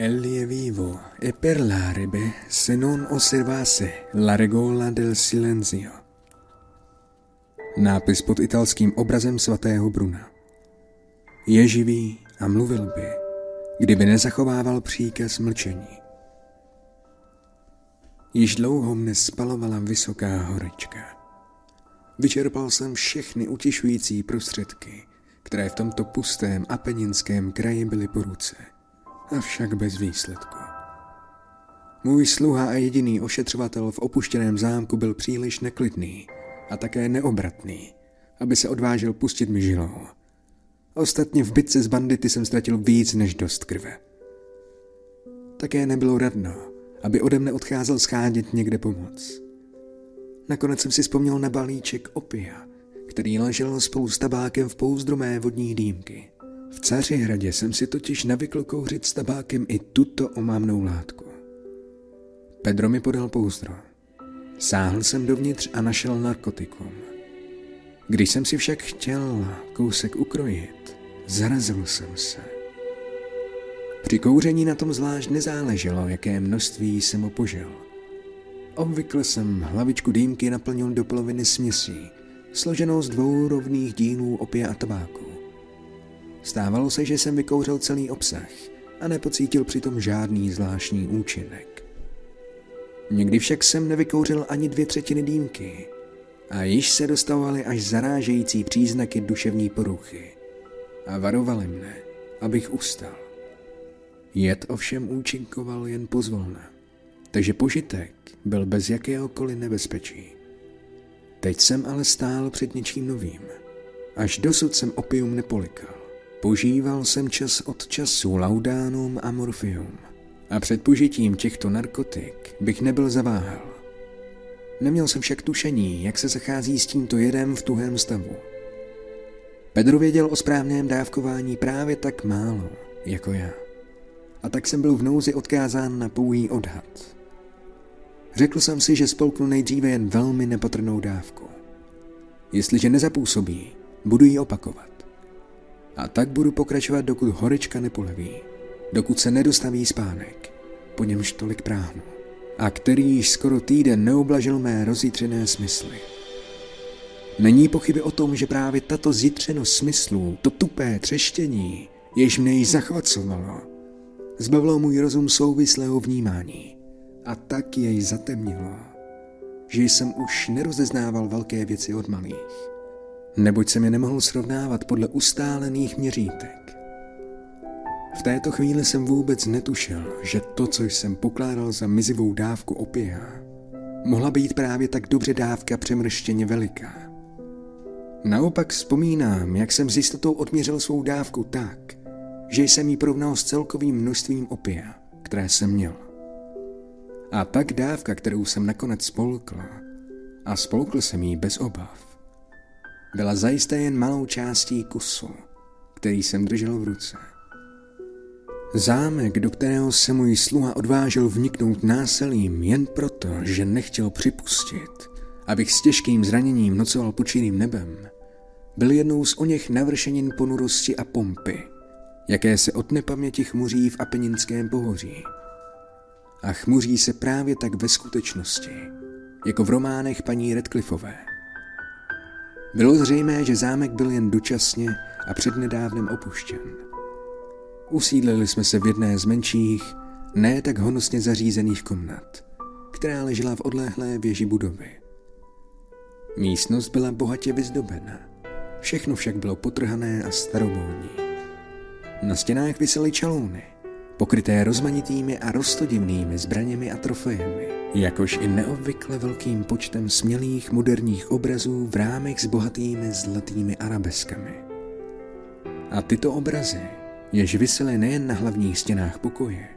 Elie vivo e per l'arebe se non osservasse la regola del silenzio. Nápis pod italským obrazem svatého Bruna. Je živý a mluvil by, kdyby nezachovával příkaz mlčení. Již dlouho mne spalovala vysoká horečka. Vyčerpal jsem všechny utěšující prostředky, které v tomto pustém apeninském kraji byly po ruce, avšak bez výsledku. Můj sluha a jediný ošetřovatel v opuštěném zámku byl příliš neklidný a také neobratný, aby se odvážil pustit mi žilou. Ostatně v bitce s bandity jsem ztratil víc než dost krve. Také nebylo radno, aby ode mne odcházel schádět někde pomoc. Nakonec jsem si vzpomněl na balíček opia, který ležel spolu s tabákem v pouzdru mé vodní dýmky. V Cařihradě jsem si totiž navykl kouřit s tabákem i tuto omámnou látku. Pedro mi podal pouzdro. Sáhl jsem dovnitř a našel narkotikum. Když jsem si však chtěl kousek ukrojit, zarazil jsem se. Při kouření na tom zvlášť nezáleželo, jaké množství jsem opožil. Obvykle jsem hlavičku dýmky naplnil do poloviny směsí, složenou z dvou rovných dílů opia a tabáku. Stávalo se, že jsem vykouřil celý obsah a nepocítil přitom žádný zvláštní účinek. Někdy však jsem nevykouřil ani dvě třetiny dýmky a již se dostavovaly až zarážející příznaky duševní poruchy a varovali mne, abych ustal. Jed ovšem účinkoval jen pozvolna, takže požitek byl bez jakéhokoliv nebezpečí. Teď jsem ale stál před něčím novým. Až dosud jsem opium nepolikal. Požíval jsem čas od času laudánum a morfium. A před požitím těchto narkotik bych nebyl zaváhal. Neměl jsem však tušení, jak se zachází s tímto jedem v tuhém stavu. Pedro věděl o správném dávkování právě tak málo, jako já. A tak jsem byl v nouzi odkázán na pouhý odhad. Řekl jsem si, že spolknu nejdříve jen velmi nepatrnou dávku. Jestliže nezapůsobí, budu ji opakovat. A tak budu pokračovat, dokud horečka nepoleví, dokud se nedostaví spánek, po němž tolik práhnu, a který již skoro týden neoblažil mé rozjitřené smysly. Není pochyby o tom, že právě tato zjitřenost smyslů, to tupé třeštění, jež mne již zachvacovalo, zbavilo můj rozum souvislého vnímání a tak jej zatemnilo, že jsem už nerozeznával velké věci od malých, neboť jsem je nemohl srovnávat podle ustálených měřítek. V této chvíli jsem vůbec netušil, že to, co jsem pokládal za mizivou dávku opia, mohla být právě tak dobře dávka přemrštěně veliká. Naopak vzpomínám, jak jsem s jistotou odměřil svou dávku tak, že jsem ji porovnal s celkovým množstvím opia, které jsem měl. A tak dávka, kterou jsem nakonec spolkl, a spolkl jsem ji bez obav, byla zajisté jen malou částí kusu, který jsem držel v ruce. Zámek, do kterého se můj sluha odvážel vniknout násilím jen proto, že nechtěl připustit, abych s těžkým zraněním nocoval pod nebem, byl jednou z o něch navršenin ponurosti a pompy, jaké se od nepaměti chmuří v Apeninském pohoří a chmuří se právě tak ve skutečnosti, jako v románech paní Redcliffové. Bylo zřejmé, že zámek byl jen dočasně a přednedávnem opuštěn. Usídlili jsme se v jedné z menších, ne tak honosně zařízených komnat, která ležela v odlehlé věži budovy. Místnost byla bohatě vyzdobena, všechno však bylo potrhané a staromódní. Na stěnách visely čalouny – pokryté rozmanitými a rostodivnými zbraněmi a trofejemi, jakož i neobvykle velkým počtem smělých moderních obrazů v rámech s bohatými zlatými arabeskami. A tyto obrazy, jež visely nejen na hlavních stěnách pokoje,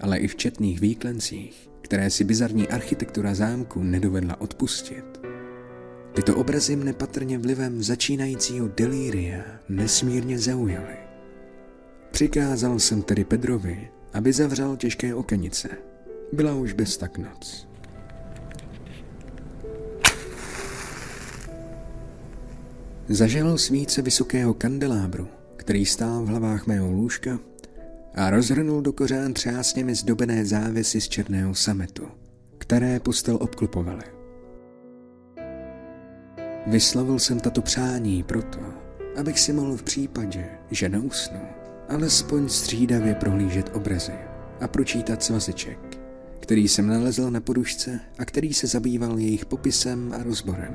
ale i v četných výklencích, které si bizarní architektura zámku nedovedla odpustit. Tyto obrazy mne patrně vlivem začínajícího delíria nesmírně zaujaly. Přikázal jsem tedy Pedrovi, aby zavřel těžké okenice. Byla už bez tak noc. Zažel svíce vysokého kandelábru, který stál v hlavách mého lůžka a rozhrnul do kořán třásněmi zdobené závěsy z černého sametu, které postel obklopovaly. Vyslovil jsem tato přání proto, abych si mohl v případě, že neusnu, alespoň střídavě prohlížet obrazy a pročítat svazeček, který jsem nalezl na podušce a který se zabýval jejich popisem a rozborem.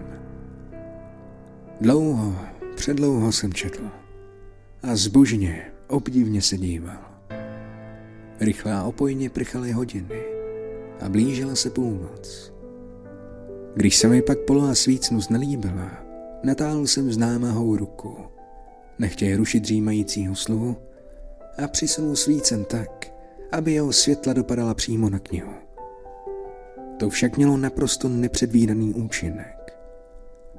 Dlouho, předlouho jsem četl a zbožně, obdivně se díval. Rychle a opojně prchaly hodiny a blížila se půlnoc. Když se mi pak poloha svícnu znelíbila, natáhl jsem známahou ruku, nechtěj rušit dřímajícího sluhu a přisunul svícen tak, aby jeho světla dopadala přímo na knihu. To však mělo naprosto nepředvídaný účinek.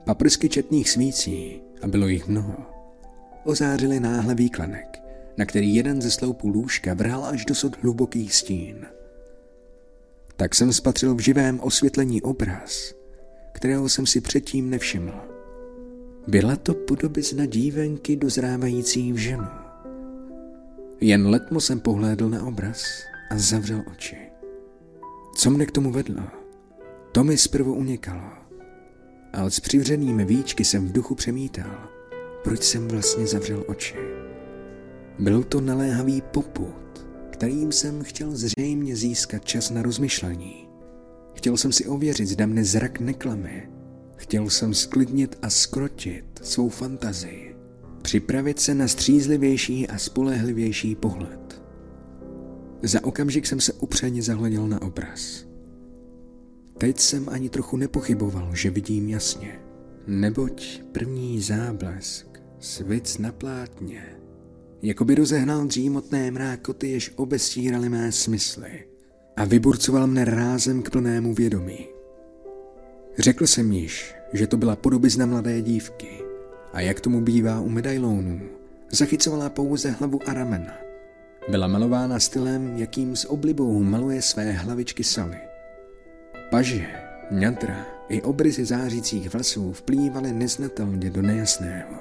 Paprsky četných svící, a bylo jich mnoho, ozářily náhle výklanek, na který jeden ze sloupů lůžka vrhal až dosud hluboký stín. Tak jsem spatřil v živém osvětlení obraz, kterého jsem si předtím nevšiml. Byla to podobizna dívenky dozrávající v ženu. Jen letmo jsem pohlédl na obraz a zavřel oči. Co mne k tomu vedlo? To mi zprvu unikalo. Ale s přivřenými víčky jsem v duchu přemítal, proč jsem vlastně zavřel oči. Byl to naléhavý poput, kterým jsem chtěl zřejmě získat čas na rozmyšlení. Chtěl jsem si ověřit, zda mne zrak neklame. Chtěl jsem sklidnit a skrotit svou fantazii. Připravit se na střízlivější a spolehlivější pohled. Za okamžik jsem se upřeně zahleděl na obraz. Teď jsem ani trochu nepochyboval, že vidím jasně. Neboť první záblesk, svic na plátně, jako by rozehnal dřímotné mrákoty, jež obestíraly mé smysly a vyburcoval mne rázem k plnému vědomí. Řekl jsem již, že to byla podobizna mladé dívky a jak tomu bývá u medailónů, zachycovala pouze hlavu a ramena. Byla malována stylem, jakým s oblibou maluje své hlavičky Sally. Paže, ňadra i obrysy zářících vlasů vplývaly neznatelně do nejasného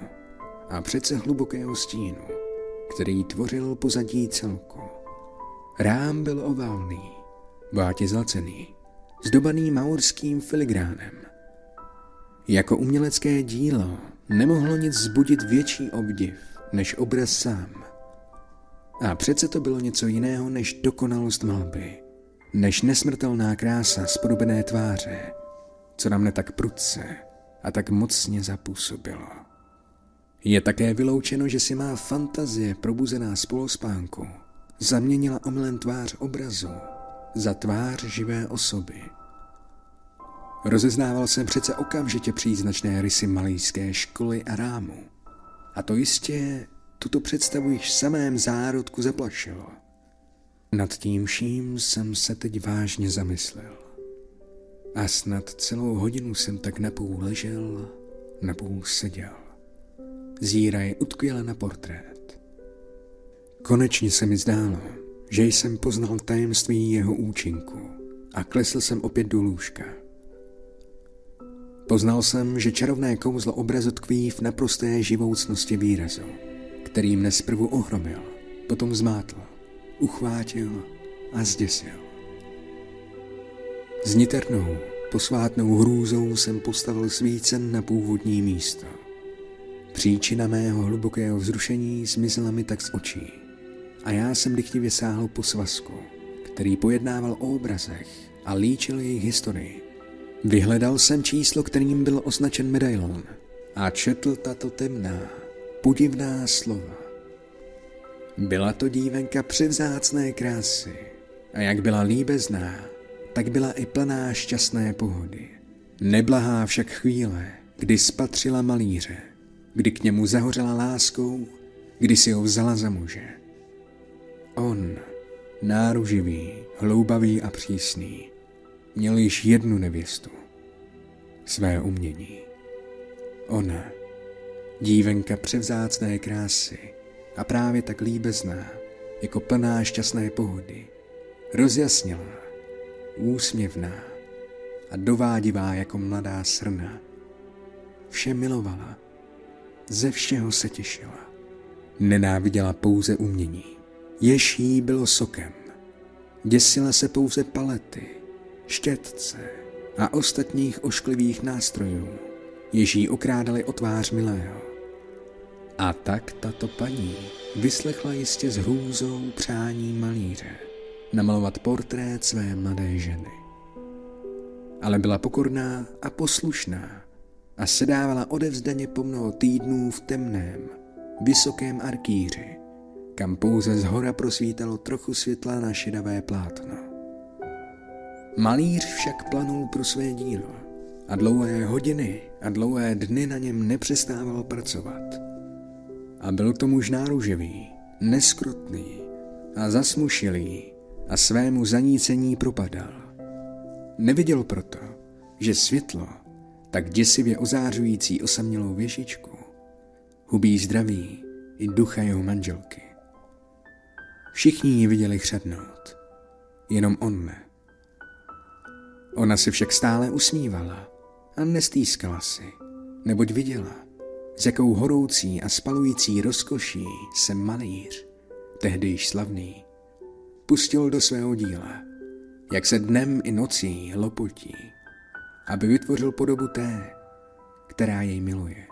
a přece hlubokého stínu, který tvořil pozadí celku. Rám byl oválný, bátě zlacený, zdobaný maurským filigránem. Jako umělecké dílo nemohlo nic zbudit větší obdiv než obraz sám. A přece to bylo něco jiného než dokonalost malby, než nesmrtelná krása spodobené tváře, co na mne tak prudce a tak mocně zapůsobilo. Je také vyloučeno, že si má fantazie probuzená z polospánku zaměnila omylem tvář obrazu za tvář živé osoby. Rozeznával jsem přece okamžitě příznačné rysy malýské školy a rámu. A to jistě tuto představu již samém zárodku zaplašilo. Nad tím vším jsem se teď vážně zamyslel. A snad celou hodinu jsem tak napůl ležel, napůl seděl. Zíraj utkvěle na portrét. Konečně se mi zdálo, že jsem poznal tajemství jeho účinku a klesl jsem opět do lůžka. Poznal jsem, že čarovné kouzlo obrazu tkví v naprosté živoucnosti výrazu, který mne zprvu ohromil, potom zmátl, uchvátil a zděsil. S niternou, posvátnou hrůzou jsem postavil svícen na původní místo. Příčina mého hlubokého vzrušení zmizela mi tak z očí a já jsem dychtivě sáhl po svazku, který pojednával o obrazech a líčil jejich historii. Vyhledal jsem číslo, kterým byl označen medailon a četl tato temná, podivná slova. Byla to dívenka převzácné krásy a jak byla líbezná, tak byla i plná šťastné pohody. Neblahá však chvíle, kdy spatřila malíře, kdy k němu zahořela láskou, kdy si ho vzala za muže. On, náruživý, hloubavý a přísný, měl již jednu nevěstu, své umění. Ona, dívenka převzácné krásy a právě tak líbezná, jako plná šťastné pohody, rozjasnila, úsměvná a dovádivá jako mladá srna. Vše milovala, ze všeho se těšila. Nenáviděla pouze umění Jež bylo sokem. Děsila se pouze palety, štětce a ostatních ošklivých nástrojů, jež jí okrádali o tvář milého. A tak tato paní vyslechla jistě s hrůzou přání malíře namalovat portrét své mladé ženy. Ale byla pokorná a poslušná a sedávala odevzdaně po mnoho týdnů v temném, vysokém arkýři, kam pouze z hora prosvítalo trochu světla na šedavé plátno. Malíř však planul pro své dílo a dlouhé hodiny a dlouhé dny na něm nepřestával pracovat. A byl to muž náruživý, neskrotný a zasmušilý a svému zanícení propadal. Neviděl proto, že světlo, tak děsivě ozářující osamělou věžičku, hubí zdraví i ducha jeho manželky. Všichni ji viděli chřadnout, jenom on ne. Ona si však stále usmívala a nestýskala si, neboť viděla, s jakou horoucí a spalující rozkoší se malíř, tehdy již slavný, pustil do svého díla, jak se dnem i nocí lopotí, aby vytvořil podobu té, která jej miluje,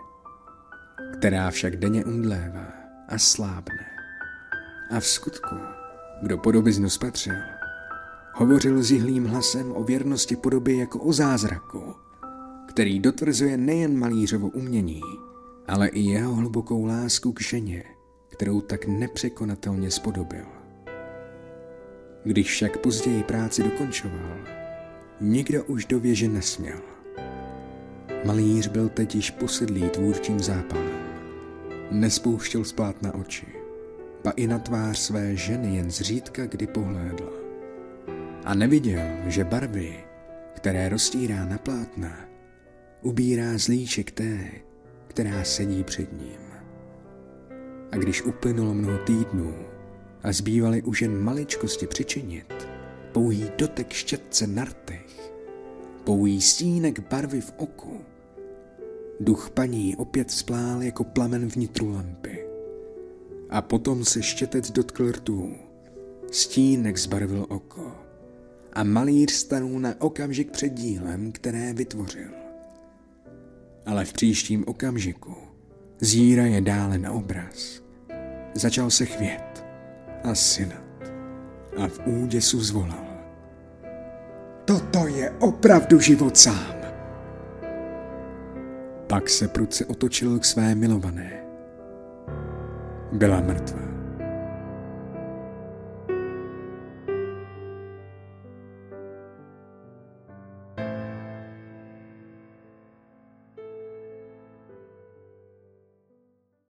která však denně umdlévá a slábne. A v skutku, kdo podobiznu spatřil, hovořil s jihlým hlasem o věrnosti podoby jako o zázraku, který dotvrzuje nejen malířovo umění, ale i jeho hlubokou lásku k ženě, kterou tak nepřekonatelně spodobil. Když však později práci dokončoval, nikdo už do věže nesměl. Malíř byl teď již posedlý tvůrčím zápalem. Nespouštěl spát na oči, pa i na tvář své ženy jen zřídka kdy pohlédla. A neviděl, že barvy, které roztírá na plátna, ubírá zlíček té, která sedí před ním. A když uplynulo mnoho týdnů, a zbývaly už jen maličkosti přičinit. Pouhý dotek štětce na rtech, pouhý stínek barvy v oku. Duch paní opět splál jako plamen vnitru lampy. A potom se štětec dotkl rtů. Stínek zbarvil oko. A malíř stanul na okamžik před dílem, které vytvořil. Ale v příštím okamžiku zíra je dále na obraz. Začal se chvět a synat a v úděsu zvolal. Toto je opravdu život sám. Pak se prudce otočil k své milované. Byla mrtvá.